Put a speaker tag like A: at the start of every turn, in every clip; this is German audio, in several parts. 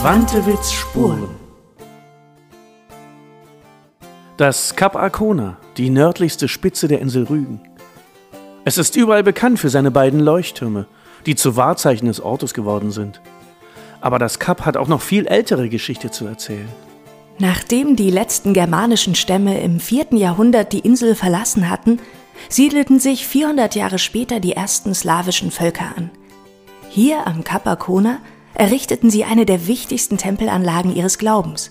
A: Swantewitz Spuren. Das Kap Arkona, die nördlichste Spitze der Insel Rügen. Es ist überall bekannt für seine beiden Leuchttürme, die zu Wahrzeichen des Ortes geworden sind. Aber das Kap hat auch noch viel ältere Geschichte zu erzählen.
B: Nachdem die letzten germanischen Stämme im vierten Jahrhundert die Insel verlassen hatten, siedelten sich 400 Jahre später die ersten slawischen Völker an. Hier am Kap Arkona errichteten sie eine der wichtigsten Tempelanlagen ihres Glaubens.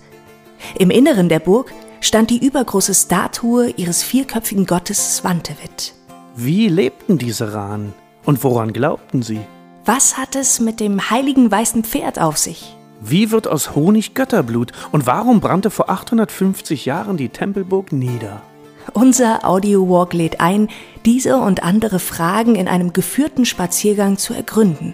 B: Im Inneren der Burg stand die übergroße Statue ihres vierköpfigen Gottes Swantewit.
A: Wie lebten diese Ranen und woran glaubten sie?
B: Was hat es mit dem heiligen weißen Pferd auf sich?
A: Wie wird aus Honig Götterblut und warum brannte vor 850 Jahren die Tempelburg nieder?
B: Unser Audio-Walk lädt ein, diese und andere Fragen in einem geführten Spaziergang zu ergründen.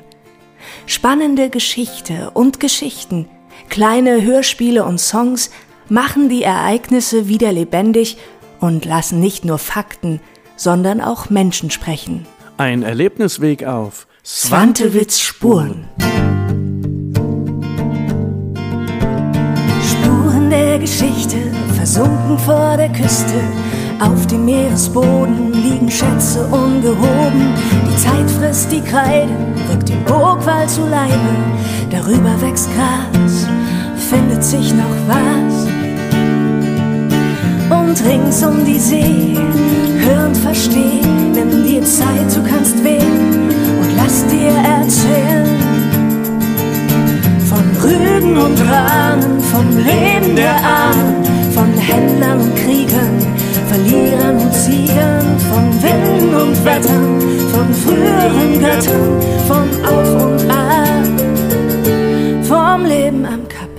B: Spannende Geschichte und Geschichten, kleine Hörspiele und Songs machen die Ereignisse wieder lebendig und lassen nicht nur Fakten, sondern auch Menschen sprechen.
A: Ein Erlebnisweg auf
B: Swantewitz Spuren. Spuren der Geschichte, versunken vor der Küste. Auf dem Meeresboden liegen Schätze ungehoben. Die Zeit frisst die Kreide, rückt den Burgwall zu Leibe. Darüber wächst Gras, findet sich noch was. Und rings um die See, hör und versteh, nimm dir Zeit, du kannst wählen und lass dir erzählen. Von Rügen und Rahnen, vom Leben der Ahnen, von Händlern und Kriegern, Verlierern und Siegern, von Winden und Wettern, von früheren Göttern, vom Auf und Ab, vom Leben am Kap.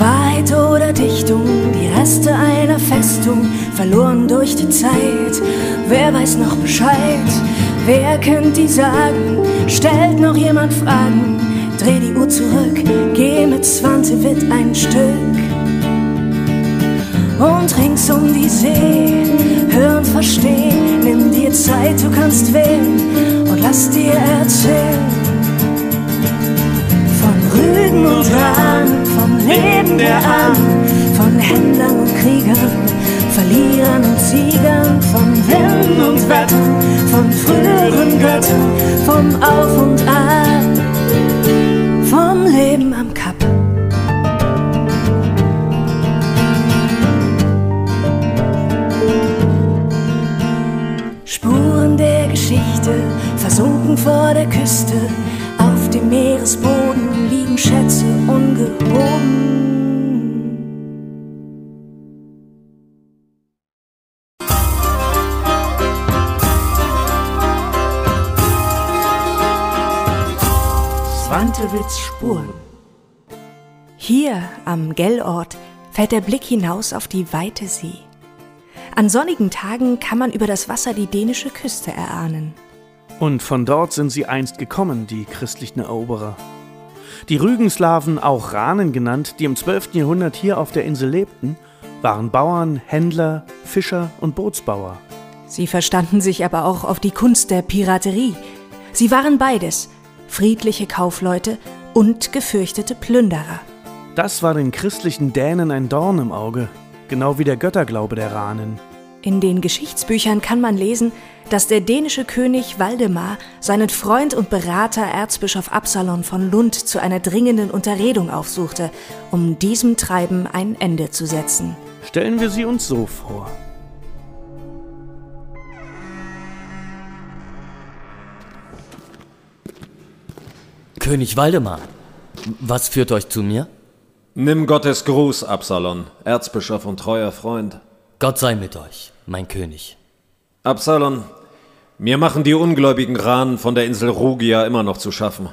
B: Wahrheit oder Dichtung, die Reste einer Festung, verloren durch die Zeit. Wer weiß noch Bescheid? Wer kennt die Sagen? Stellt noch jemand Fragen? Dreh die Uhr zurück, geh mit 20 Witt ein Stück. Und rings um die See, hör und versteh, nimm dir Zeit, du kannst wählen und lass dir erzählen. Von Rügen und Rahn, vom Leben der Ahnen, von Händlern und Kriegern, Verlierern und Siegern, von Winden und Wettern, von früheren Göttern, vom Auf und Ab, versunken vor der Küste, auf dem Meeresboden liegen Schätze ungehoben.
A: Swantewitz Spuren.
B: Hier am Gellort fällt der Blick hinaus auf die weite See. An sonnigen Tagen kann man über das Wasser die dänische Küste erahnen.
A: Und von dort sind sie einst gekommen, die christlichen Eroberer. Die Rügenslawen, auch Ranen genannt, die im 12. Jahrhundert hier auf der Insel lebten, waren Bauern, Händler, Fischer und Bootsbauer.
B: Sie verstanden sich aber auch auf die Kunst der Piraterie. Sie waren beides, friedliche Kaufleute und gefürchtete Plünderer.
A: Das war den christlichen Dänen ein Dorn im Auge, genau wie der Götterglaube der Ranen.
B: In den Geschichtsbüchern kann man lesen, dass der dänische König Waldemar seinen Freund und Berater Erzbischof Absalon von Lund zu einer dringenden Unterredung aufsuchte, um diesem Treiben ein Ende zu setzen.
A: Stellen wir sie uns so vor.
C: König Waldemar, was führt euch zu mir?
D: Nimm Gottes Gruß, Absalon, Erzbischof und treuer Freund.
C: Gott sei mit euch, mein König.
D: Absalon, mir machen die ungläubigen Ranen von der Insel Rugia immer noch zu schaffen.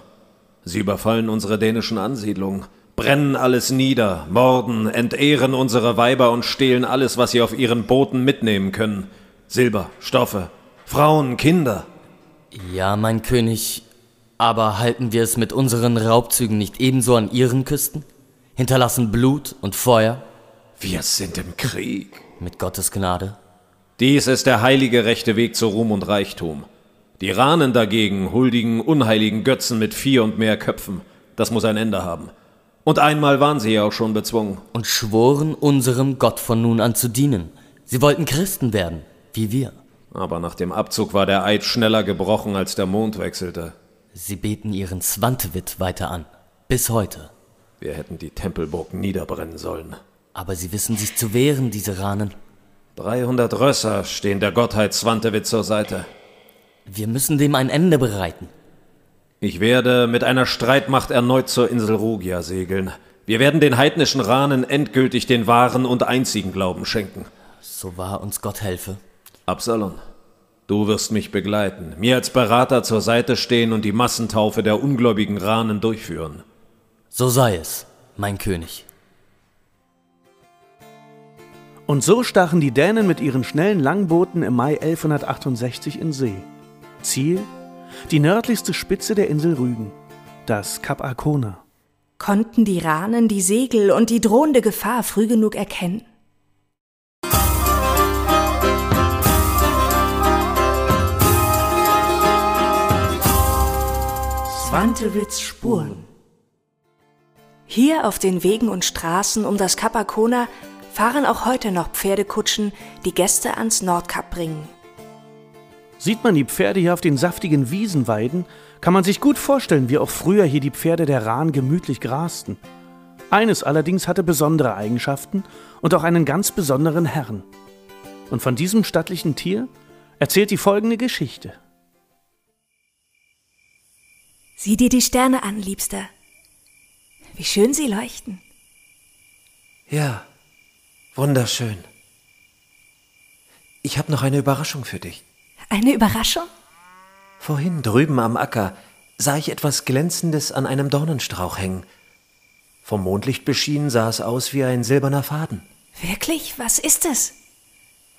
D: Sie überfallen unsere dänischen Ansiedlungen, brennen alles nieder, morden, entehren unsere Weiber und stehlen alles, was sie auf ihren Booten mitnehmen können. Silber, Stoffe, Frauen, Kinder.
C: Ja, mein König, aber halten wir es mit unseren Raubzügen nicht ebenso an ihren Küsten? Hinterlassen Blut und Feuer
D: Wir sind im Krieg.
C: Mit Gottes Gnade?
D: Dies ist der heilige rechte Weg zu Ruhm und Reichtum. Die Ranen dagegen huldigen unheiligen Götzen mit vier und mehr Köpfen. Das muss ein Ende haben. Und einmal waren sie ja auch schon bezwungen.
C: Und schworen unserem Gott von nun an zu dienen. Sie wollten Christen werden, wie wir.
D: Aber nach dem Abzug war der Eid schneller gebrochen, als der Mond wechselte.
C: Sie beten ihren Swantewit weiter an. Bis heute.
D: Wir hätten die Tempelburg niederbrennen sollen.
C: Aber sie wissen sich zu wehren, diese Ranen.
D: 300 Rösser stehen der Gottheit Swantewit zur Seite.
C: Wir müssen dem ein Ende bereiten.
D: Ich werde mit einer Streitmacht erneut zur Insel Rugia segeln. Wir werden den heidnischen Ranen endgültig den wahren und einzigen Glauben schenken.
C: So wahr uns Gott helfe.
D: Absalom, du wirst mich begleiten, mir als Berater zur Seite stehen und die Massentaufe der ungläubigen Ranen durchführen.
C: So sei es, mein König.
A: Und so stachen die Dänen mit ihren schnellen Langbooten im Mai 1168 in See. Ziel? Die nördlichste Spitze der Insel Rügen, das Kap Arkona.
B: Konnten die Ranen die Segel und die drohende Gefahr früh genug erkennen? Swantewitz Spuren. Hier auf den Wegen und Straßen um das Kap Arkona fahren auch heute noch Pferdekutschen, die Gäste ans Nordkap bringen.
A: Sieht man die Pferde hier auf den saftigen Wiesen weiden, kann man sich gut vorstellen, wie auch früher hier die Pferde der Rahn gemütlich grasten. Eines allerdings hatte besondere Eigenschaften und auch einen ganz besonderen Herrn. Und von diesem stattlichen Tier erzählt die folgende Geschichte.
B: Sieh dir die Sterne an, Liebster. Wie schön sie leuchten.
E: Ja, wunderschön. Ich habe noch eine Überraschung für dich.
B: Eine Überraschung?
E: Vorhin drüben am Acker sah ich etwas Glänzendes an einem Dornenstrauch hängen. Vom Mondlicht beschienen sah es aus wie ein silberner Faden.
B: Wirklich? Was ist es?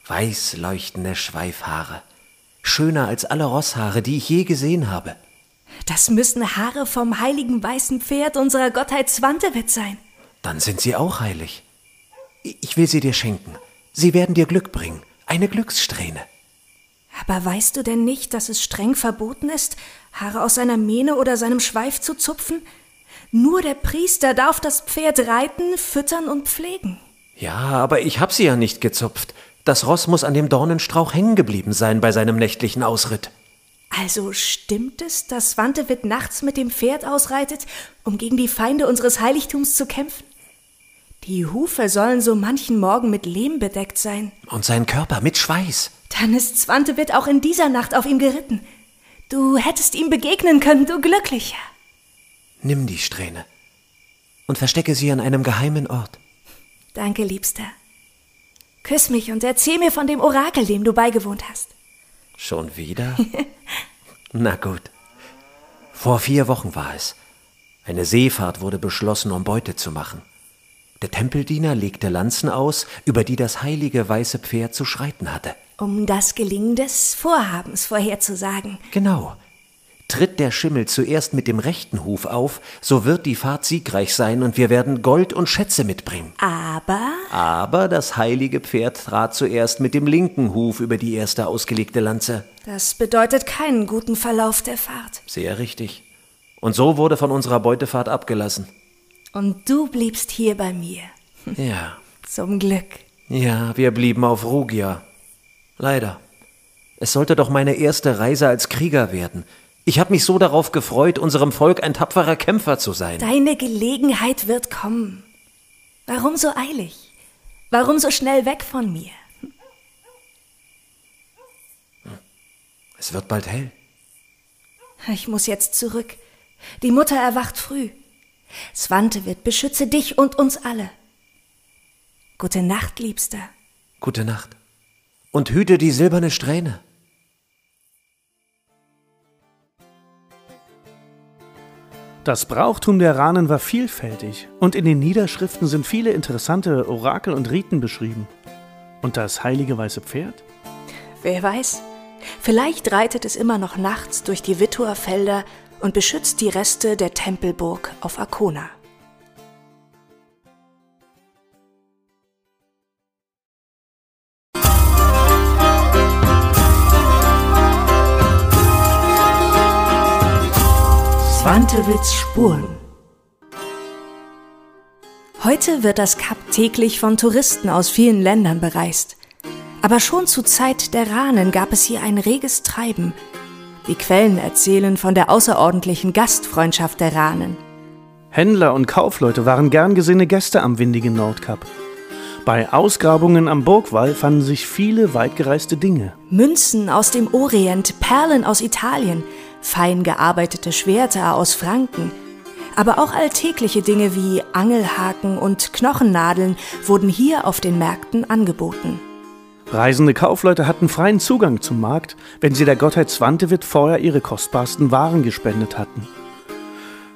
E: Weiß leuchtende Schweifhaare. Schöner als alle Rosshaare, die ich je gesehen habe.
B: Das müssen Haare vom heiligen weißen Pferd unserer Gottheit Swantewit sein.
E: Dann sind sie auch heilig. Ich will sie dir schenken. Sie werden dir Glück bringen. Eine Glückssträhne.
B: Aber weißt du denn nicht, dass es streng verboten ist, Haare aus seiner Mähne oder seinem Schweif zu zupfen? Nur der Priester darf das Pferd reiten, füttern und pflegen.
E: Ja, aber ich hab sie ja nicht gezupft. Das Ross muss an dem Dornenstrauch hängen geblieben sein bei seinem nächtlichen Ausritt.
B: Also stimmt es, dass Swantewit nachts mit dem Pferd ausreitet, um gegen die Feinde unseres Heiligtums zu kämpfen? Die Hufe sollen so manchen Morgen mit Lehm bedeckt sein.
E: Und sein Körper mit Schweiß.
B: Dann ist Swantewit auch in dieser Nacht auf ihm geritten. Du hättest ihm begegnen können, du Glücklicher.
E: Nimm die Strähne und verstecke sie an einem geheimen Ort.
B: Danke, Liebster. Küss mich und erzähl mir von dem Orakel, dem du beigewohnt hast.
E: Schon wieder? Na gut. Vor vier Wochen war es. Eine Seefahrt wurde beschlossen, um Beute zu machen. Der Tempeldiener legte Lanzen aus, über die das heilige weiße Pferd zu schreiten hatte.
B: Um das Gelingen des Vorhabens vorherzusagen.
E: Genau. Tritt der Schimmel zuerst mit dem rechten Huf auf, so wird die Fahrt siegreich sein und wir werden Gold und Schätze mitbringen.
B: Aber
E: Aber das heilige Pferd trat zuerst mit dem linken Huf über die erste ausgelegte Lanze.
B: das bedeutet keinen guten Verlauf der Fahrt.
E: Sehr richtig. Und so wurde von unserer Beutefahrt abgelassen.
B: Und du bliebst hier bei mir.
E: Ja,
B: Zum Glück.
E: ja, wir blieben auf Rugia. Leider. Es sollte doch meine erste Reise als Krieger werden. Ich habe mich so darauf gefreut, unserem Volk ein tapferer Kämpfer zu sein.
B: Deine Gelegenheit wird kommen. Warum so eilig? Warum so schnell weg von mir?
E: Es wird bald hell.
B: Ich muss jetzt zurück. Die Mutter erwacht früh. Swantewit, beschütze dich und uns alle. Gute Nacht, Liebster.
E: Gute Nacht. Und hüte die silberne Strähne.
A: Das Brauchtum der Ranen war vielfältig und in den Niederschriften sind viele interessante Orakel und Riten beschrieben. Und das heilige weiße Pferd?
B: Wer weiß, vielleicht reitet es immer noch nachts durch die Wittuerfelder und beschützt die Reste der Tempelburg auf Arkona. Swantewitz Spuren Heute wird das Kap täglich von Touristen aus vielen Ländern bereist. Aber schon zur Zeit der Rahnen gab es hier ein reges Treiben – die Quellen erzählen von der außerordentlichen Gastfreundschaft der Ranen.
A: Händler und Kaufleute waren gern gesehene Gäste am windigen Nordkap. Bei Ausgrabungen am Burgwall fanden sich viele weitgereiste Dinge.
B: Münzen aus dem Orient, Perlen aus Italien, fein gearbeitete Schwerter aus Franken. Aber auch alltägliche Dinge wie Angelhaken und Knochennadeln wurden hier auf den Märkten angeboten.
A: Reisende Kaufleute hatten freien Zugang zum Markt, wenn sie der Gottheit Swantewit vorher ihre kostbarsten Waren gespendet hatten.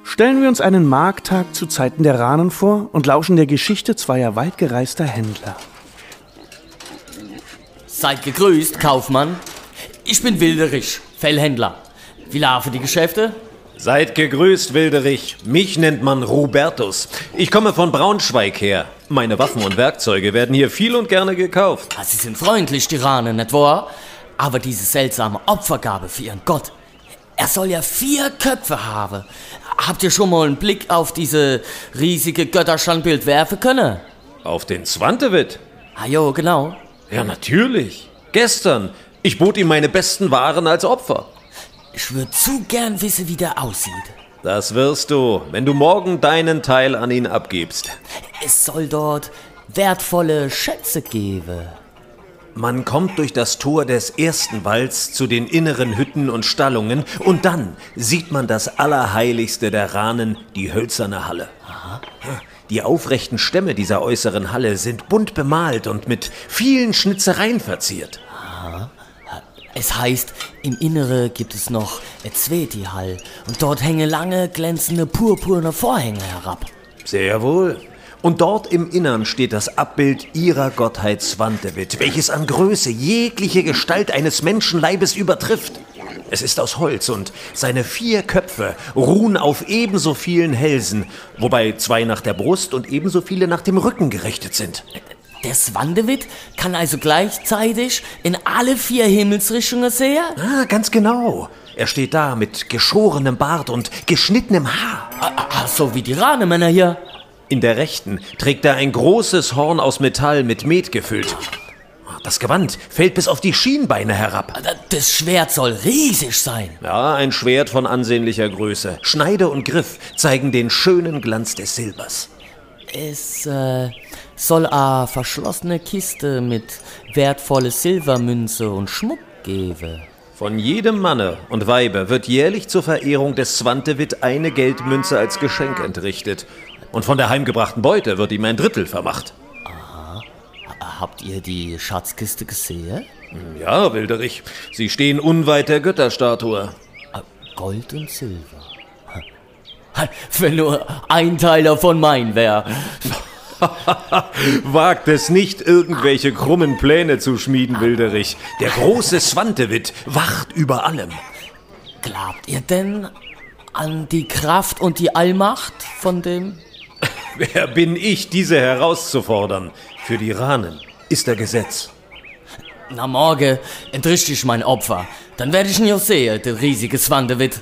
A: Stellen wir uns einen Markttag zu Zeiten der Ranen vor und lauschen der Geschichte zweier weitgereister Händler.
C: Seid gegrüßt, Kaufmann. Ich bin Wilderich, Fellhändler. Wie laufen die Geschäfte?
D: Seid gegrüßt, Wilderich. Mich nennt man Robertus. Ich komme von Braunschweig her. Meine Waffen und Werkzeuge werden hier viel und gerne gekauft.
C: Ah, Sie sind freundlich, die nicht wahr? Aber diese seltsame Opfergabe für Ihren Gott. Er soll ja vier Köpfe haben. Habt ihr schon mal einen Blick auf diese riesige Götterstandbild werfen können?
D: Auf den Zwantewit?
C: Ah jo, genau.
D: Ja, natürlich. Gestern. Ich bot ihm meine besten Waren als Opfer.
C: Ich würde zu gern wissen, wie der aussieht.
D: Das wirst du, wenn du morgen deinen Teil an ihn abgibst.
C: Es soll dort wertvolle Schätze geben.
E: Man kommt durch das Tor des ersten Walls zu den inneren Hütten und Stallungen und dann sieht man das Allerheiligste der Ranen, die hölzerne Halle. Die aufrechten Stämme dieser äußeren Halle sind bunt bemalt und mit vielen Schnitzereien verziert.
C: Es heißt, im Innere gibt es noch Etzveti-Hall und dort hängen lange, glänzende, purpurne Vorhänge herab.
E: Sehr wohl. Und dort im Innern steht das Abbild ihrer Gottheit Swantewit, welches an Größe jegliche Gestalt eines Menschenleibes übertrifft. Es ist aus Holz und seine vier Köpfe ruhen auf ebenso vielen Hälsen, wobei zwei nach der Brust und ebenso viele nach dem Rücken gerichtet sind.
C: Der Swandewit kann also gleichzeitig in alle vier Himmelsrichtungen sehen?
E: Ah, ganz genau. Er steht da mit geschorenem Bart und geschnittenem Haar.
C: Ah, ah, so wie die Ranemänner hier.
E: In der rechten trägt er ein großes Horn aus Metall mit Met gefüllt. Das Gewand fällt bis auf die Schienbeine herab.
C: Das Schwert soll riesig sein.
E: Ja, ein Schwert von ansehnlicher Größe. Schneide und Griff zeigen den schönen Glanz des Silbers.
C: Es äh, soll a verschlossene Kiste mit wertvolle Silbermünze und Schmuck geben.
D: Von jedem Manne und Weibe wird jährlich zur Verehrung des Swantewit eine Geldmünze als Geschenk entrichtet. Und von der heimgebrachten Beute wird ihm ein Drittel vermacht.
C: Habt ihr die Schatzkiste gesehen?
D: Ja, Wilderich, sie stehen unweit der Götterstatue.
C: Ah, Gold und Silber. Wenn nur ein Teil davon mein wäre.
D: Wagt es nicht, irgendwelche krummen Pläne zu schmieden, Wilderich.
E: Der große Swantewit wacht über allem.
C: Glaubt ihr denn an die Kraft und die Allmacht von dem?
D: Wer bin ich, diese herauszufordern? Für die Ranen ist er Gesetz.
C: Na morgen entrichte ich mein Opfer. Dann werde ich ihn ja sehen, der riesige Swandewit.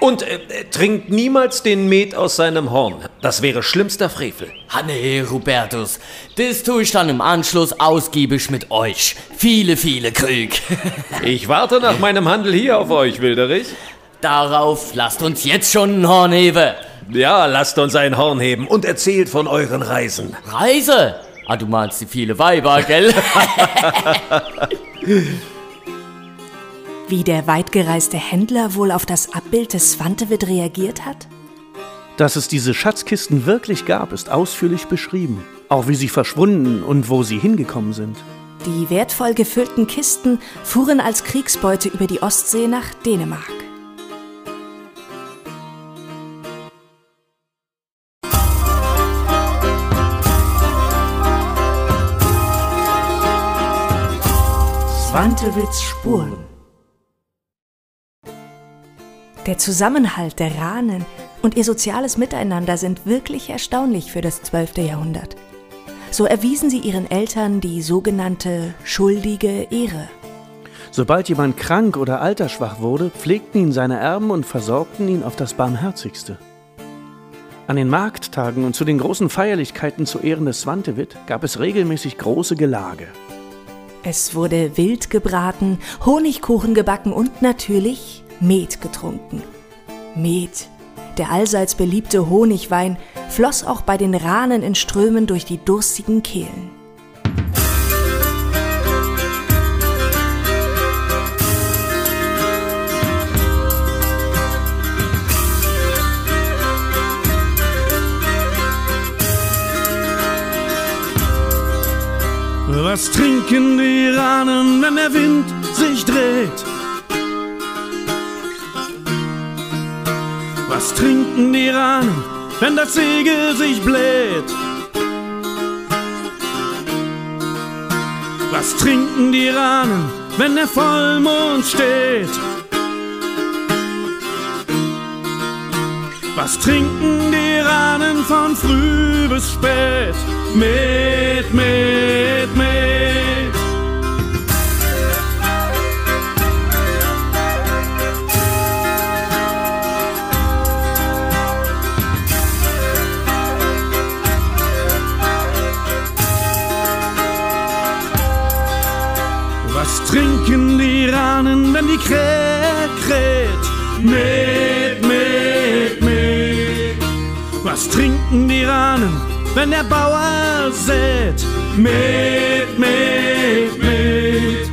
D: Und äh, er trinkt niemals den Met aus seinem Horn. Das wäre schlimmster Frevel.
C: Nee, Robertus, das tue ich dann im Anschluss ausgiebig mit euch. Viele, viele Krüg.
D: Ich warte nach meinem Handel hier auf euch, Wilderich.
C: Darauf lasst uns jetzt schon ein Horn heben.
D: Ja, lasst uns ein Horn heben.
E: Und erzählt von euren Reisen.
C: Reise? Ah, du meinst die viele Weiber, gell?
B: Wie der weitgereiste Händler wohl auf das Abbild des Swantewit reagiert hat?
A: Dass es diese Schatzkisten wirklich gab, ist ausführlich beschrieben. Auch wie sie verschwunden und wo sie hingekommen sind.
B: Die wertvoll gefüllten Kisten fuhren als Kriegsbeute über die Ostsee nach Dänemark. Swantewits Spuren Der Zusammenhalt der Ranen und ihr soziales Miteinander sind wirklich erstaunlich für das 12. Jahrhundert. So erwiesen sie ihren Eltern die sogenannte schuldige Ehre.
A: Sobald jemand krank oder altersschwach wurde, pflegten ihn seine Erben und versorgten ihn auf das Barmherzigste. An den Markttagen und zu den großen Feierlichkeiten zu Ehren des Swantewit gab es regelmäßig große Gelage.
B: Es wurde Wild gebraten, Honigkuchen gebacken und natürlich Met getrunken. Met, der allseits beliebte Honigwein, floss auch bei den Ranen in Strömen durch die durstigen Kehlen.
A: Was trinken die Ranen, wenn der Wind sich dreht? Was trinken die Ranen, wenn das Segel sich bläht? Was trinken die Ranen, wenn der Vollmond steht? Was trinken die Ranen von früh bis spät? Mit, mit, mit. Ranen, wenn die Krähe kräht? Mit, mit, mit. Was trinken die Ranen, wenn der Bauer sät? Mit, mit, mit.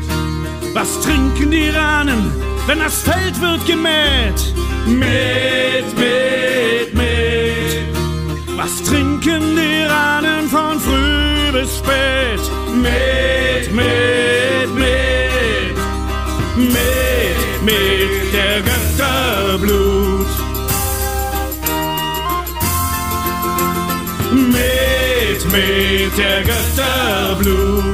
A: Was trinken die Ranen, wenn das Feld wird gemäht? Mit, mit, mit. Was trinken die Ranen von früh bis spät? Mit, mit, der Götterblut. Mit, mit der Götterblut.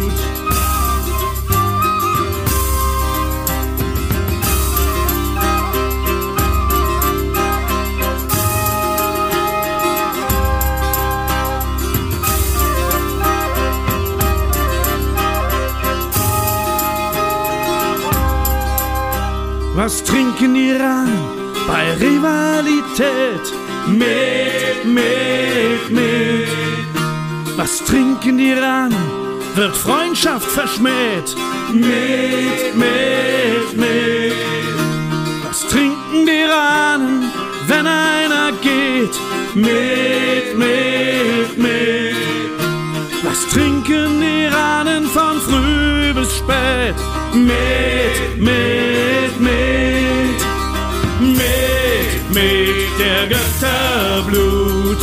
A: Was trinken die Ranen bei Rivalität? Mit, mit, mit. Was trinken die Ranen? Wird Freundschaft verschmäht? Mit, mit, mit. Was trinken die Ranen, wenn einer geht? Mit, mit, mit. Was trinken die Ranen von früh bis spät? Mit, mit, mit. Mit, mit der Götterblut.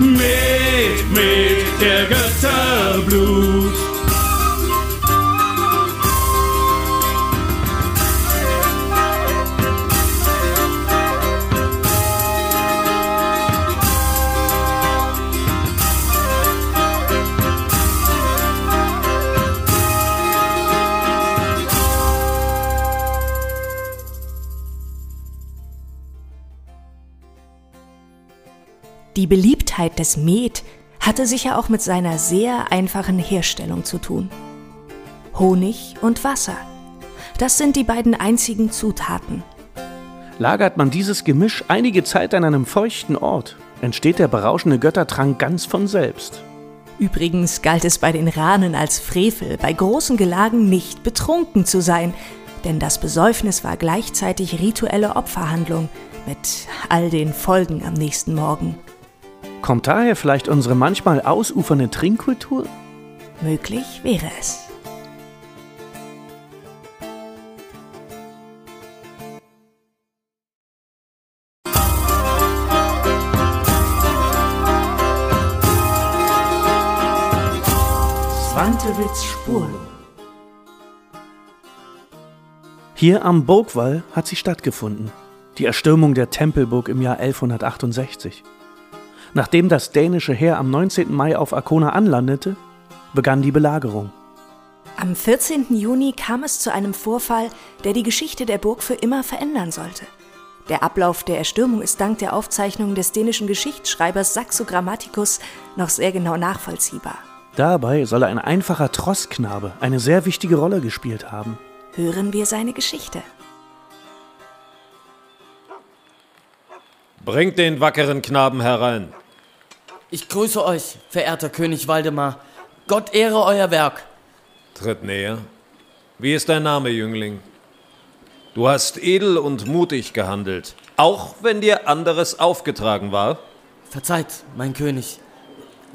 A: Mit, mit der Götterblut.
B: Die Beliebtheit des Met hatte sicher auch mit seiner sehr einfachen Herstellung zu tun. Honig und Wasser. Das sind die beiden einzigen Zutaten.
A: Lagert man dieses Gemisch einige Zeit an einem feuchten Ort, entsteht der berauschende Göttertrank ganz von selbst.
B: Übrigens galt es bei den Ranen als Frevel, bei großen Gelagen nicht betrunken zu sein, denn das Besäufnis war gleichzeitig rituelle Opferhandlung mit all den Folgen am nächsten Morgen.
A: Kommt daher vielleicht unsere manchmal ausufernde Trinkkultur?
B: Möglich wäre es.
A: Swantewitz Spurlo. Hier am Burgwall hat sie stattgefunden, die Erstürmung der Tempelburg im Jahr 1168. Nachdem das dänische Heer am 19. Mai auf Arkona anlandete, begann die Belagerung.
B: Am 14. Juni kam es zu einem Vorfall, der die Geschichte der Burg für immer verändern sollte. Der Ablauf der Erstürmung ist dank der Aufzeichnungen des dänischen Geschichtsschreibers Saxo Grammaticus noch sehr genau nachvollziehbar.
A: Dabei soll ein einfacher Trossknabe eine sehr wichtige Rolle gespielt haben.
B: Hören wir seine Geschichte.
D: Bringt den wackeren Knaben herein.
C: Ich grüße euch, verehrter König Waldemar. Gott ehre euer Werk.
D: Tritt näher. Wie ist dein Name, Jüngling? Du hast edel und mutig gehandelt, auch wenn dir anderes aufgetragen war.
C: Verzeiht, mein König.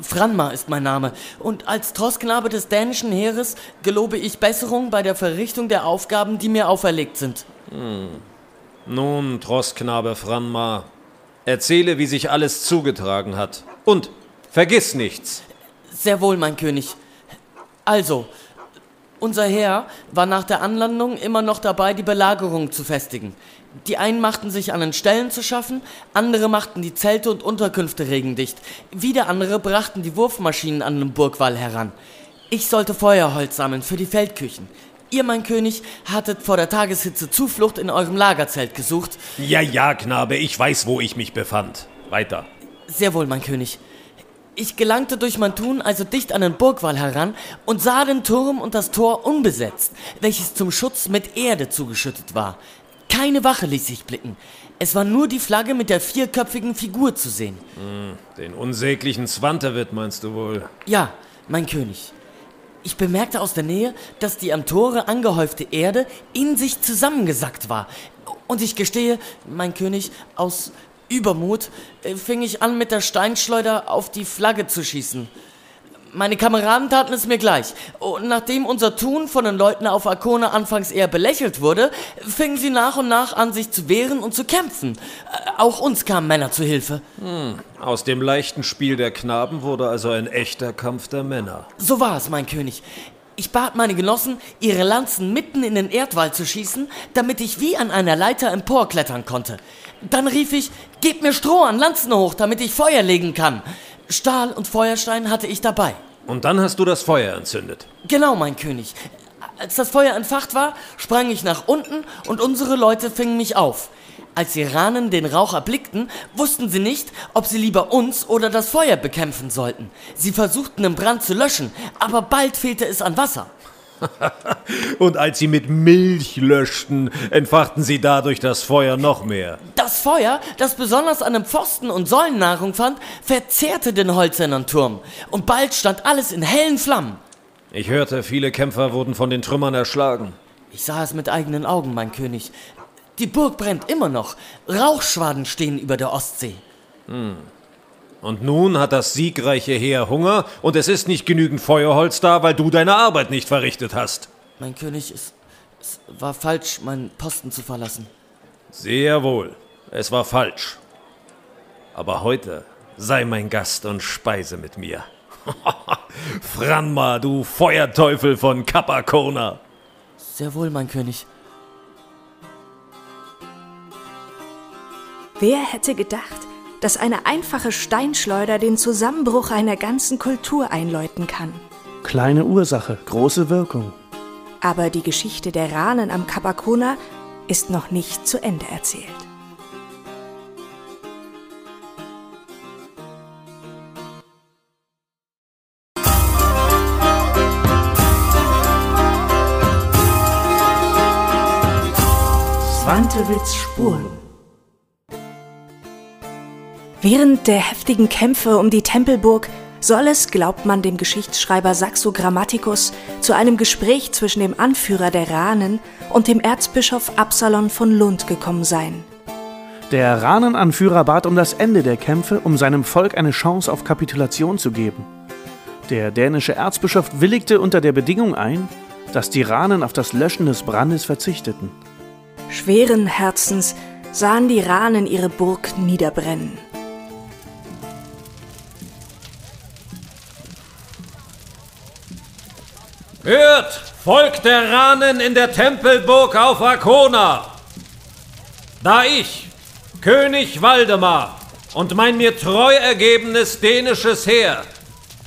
C: Franma ist mein Name, und als Trossknabe des dänischen Heeres gelobe ich Besserung bei der Verrichtung der Aufgaben, die mir auferlegt sind.
D: Hm. Nun, Trossknabe Franma, erzähle, wie sich alles zugetragen hat. Und vergiss nichts.
C: Sehr wohl, mein König. Also, unser Heer war nach der Anlandung immer noch dabei, die Belagerung zu festigen. Die einen machten sich an den Ställen zu schaffen, andere machten die Zelte und Unterkünfte regendicht. Wieder andere brachten die Wurfmaschinen an den Burgwall heran. Ich sollte Feuerholz sammeln für die Feldküchen. Ihr, mein König, hattet vor der Tageshitze Zuflucht in eurem Lagerzelt gesucht.
D: Ja, ja, Knabe, ich weiß, wo ich mich befand. Weiter.
C: Sehr wohl, mein König. Ich gelangte durch mein Tun also dicht an den Burgwall heran und sah den Turm und das Tor unbesetzt, welches zum Schutz mit Erde zugeschüttet war. Keine Wache ließ sich blicken. Es war nur die Flagge mit der vierköpfigen Figur zu sehen.
D: Hm, den unsäglichen Zwanterwitt meinst du wohl?
C: Ja, mein König. Ich bemerkte aus der Nähe, dass die am Tore angehäufte Erde in sich zusammengesackt war. Und ich gestehe, mein König, aus Übermut äh, fing ich an, mit der Steinschleuder auf die Flagge zu schießen. Meine Kameraden taten es mir gleich. Und nachdem unser Tun von den Leuten auf Arkona anfangs eher belächelt wurde, fingen sie nach und nach an, sich zu wehren und zu kämpfen. Äh, auch uns kamen Männer zu Hilfe.
D: Hm, aus dem leichten Spiel der Knaben wurde also ein echter Kampf der Männer.
C: So war es, mein König. Ich bat meine Genossen, ihre Lanzen mitten in den Erdwall zu schießen, damit ich wie an einer Leiter emporklettern konnte. Dann rief ich, gebt mir Stroh an Lanzen hoch, damit ich Feuer legen kann. Stahl und Feuerstein hatte ich dabei.
D: Und dann hast du das Feuer entzündet.
C: Genau, mein König. Als das Feuer entfacht war, sprang ich nach unten und unsere Leute fingen mich auf. Als die Ranen den Rauch erblickten, wussten sie nicht, ob sie lieber uns oder das Feuer bekämpfen sollten. Sie versuchten den Brand zu löschen, aber bald fehlte es an Wasser.
D: Und als sie mit Milch löschten, entfachten sie dadurch das Feuer noch mehr.
C: Das Feuer, das besonders an dem Pfosten und Säulen Nahrung fand, verzehrte den hölzernen Turm. Und bald stand alles in hellen Flammen.
D: Ich hörte, viele Kämpfer wurden von den Trümmern erschlagen.
C: Ich sah es mit eigenen Augen, mein König. Die Burg brennt immer noch. Rauchschwaden stehen über der Ostsee.
D: Hm. Und nun hat das siegreiche Heer Hunger und es ist nicht genügend Feuerholz da, weil du deine Arbeit nicht verrichtet hast.
C: Mein König, es, es war falsch, meinen Posten zu verlassen.
D: Sehr wohl, es war falsch. Aber heute sei mein Gast und speise mit mir. Franma, du Feuerteufel von Capacona.
C: Sehr wohl, mein König.
B: Wer hätte gedacht, dass eine einfache Steinschleuder den Zusammenbruch einer ganzen Kultur einläuten kann.
A: Kleine Ursache, große Wirkung.
B: Aber die Geschichte der Ranen am Kapakona ist noch nicht zu Ende erzählt. Swantewitz Spuren Während der heftigen Kämpfe um die Tempelburg soll es, glaubt man dem Geschichtsschreiber Saxo Grammaticus, zu einem Gespräch zwischen dem Anführer der Ranen und dem Erzbischof Absalon von Lund gekommen sein.
A: Der Ranenanführer bat um das Ende der Kämpfe, um seinem Volk eine Chance auf Kapitulation zu geben. Der dänische Erzbischof willigte unter der Bedingung ein, dass die Ranen auf das Löschen des Brandes verzichteten.
B: Schweren Herzens sahen die Ranen ihre Burg niederbrennen.
D: Hört, Volk der Ranen in der Tempelburg auf Arkona! Da ich, König Waldemar und mein mir treu ergebenes dänisches Heer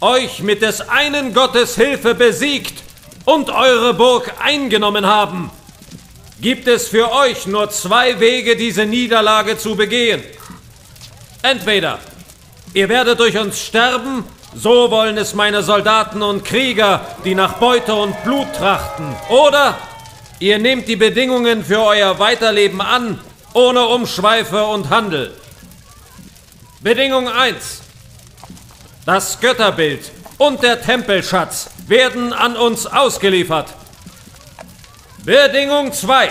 D: euch mit des einen Gottes Hilfe besiegt und eure Burg eingenommen haben, gibt es für euch nur zwei Wege, diese Niederlage zu begehen. Entweder ihr werdet durch uns sterben So wollen es meine Soldaten und Krieger, die nach Beute und Blut trachten. Oder ihr nehmt die Bedingungen für euer Weiterleben an, ohne Umschweife und Handel. Bedingung 1. Das Götterbild und der Tempelschatz werden an uns ausgeliefert. Bedingung 2.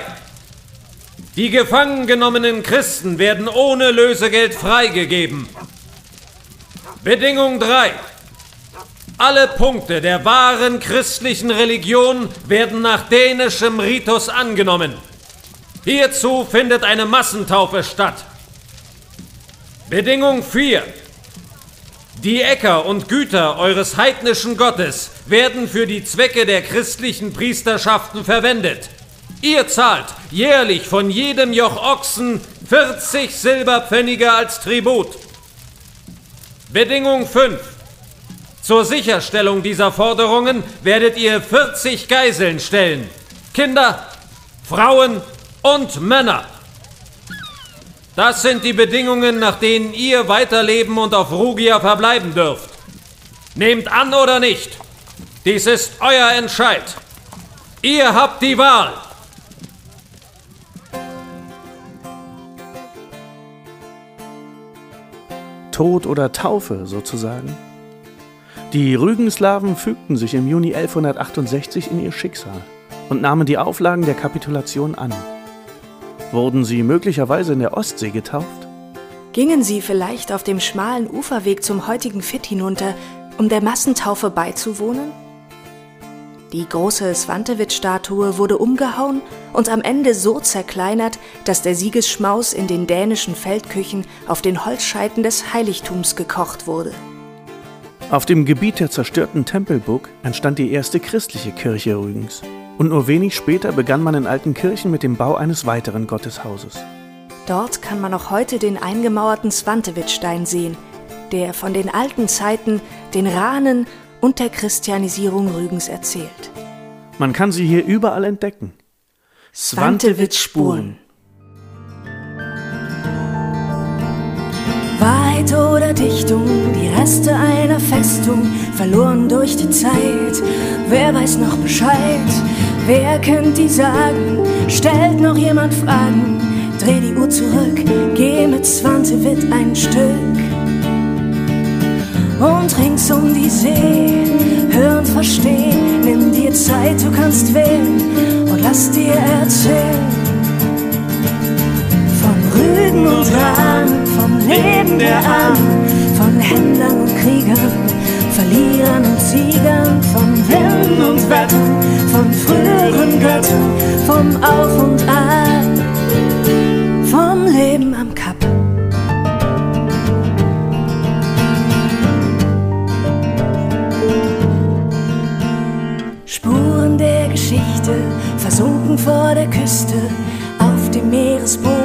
D: Die gefangen genommenen Christen werden ohne Lösegeld freigegeben. Bedingung 3. Alle Punkte der wahren christlichen Religion werden nach dänischem Ritus angenommen. Hierzu findet eine Massentaufe statt. Bedingung 4. Die Äcker und Güter eures heidnischen Gottes werden für die Zwecke der christlichen Priesterschaften verwendet. Ihr zahlt jährlich von jedem Joch Ochsen 40 Silberpfennige als Tribut. Bedingung 5. Zur Sicherstellung dieser Forderungen werdet ihr 40 Geiseln stellen. Kinder, Frauen und Männer. Das sind die Bedingungen, nach denen ihr weiterleben und auf Rugia verbleiben dürft. Nehmt an oder nicht. Dies ist euer Entscheid. Ihr habt die Wahl.
A: Tod oder Taufe sozusagen. Die Rügenslawen fügten sich im Juni 1168 in ihr Schicksal und nahmen die Auflagen der Kapitulation an. Wurden sie möglicherweise in der Ostsee getauft?
B: Gingen sie vielleicht auf dem schmalen Uferweg zum heutigen Fitt hinunter, um der Massentaufe beizuwohnen? Die große Svantevit-Statue wurde umgehauen und am Ende so zerkleinert, dass der Siegesschmaus in den dänischen Feldküchen auf den Holzscheiten des Heiligtums gekocht wurde.
A: Auf dem Gebiet der zerstörten Tempelburg entstand die erste christliche Kirche Rügens. Und nur wenig später begann man in alten Kirchen mit dem Bau eines weiteren Gotteshauses.
B: Dort kann man noch heute den eingemauerten Svantevit-Stein sehen, der von den alten Zeiten, den Rahnen und der Christianisierung Rügens erzählt.
A: Man kann sie hier überall entdecken.
B: Svantevit-Spuren. Wahrheit oder Dichtung, die Reste einer Festung, verloren durch die Zeit. Wer weiß noch Bescheid? Wer kennt die Sagen? Stellt noch jemand Fragen? Dreh die Uhr zurück, geh mit Svantevit ein Stück. Und rings um die See, hör und versteh, nimm dir Zeit, du kannst wählen und lass dir erzählen. Von Rügen und Rahn, vom Leben der Ahnen, von Händlern und Kriegern, Verlierern und Siegern, von Winden und Wettern, von früheren Göttern, vom Auf und Ab, vom Leben am Kap. Spuren der Geschichte, versunken vor der Küste, auf dem Meeresboden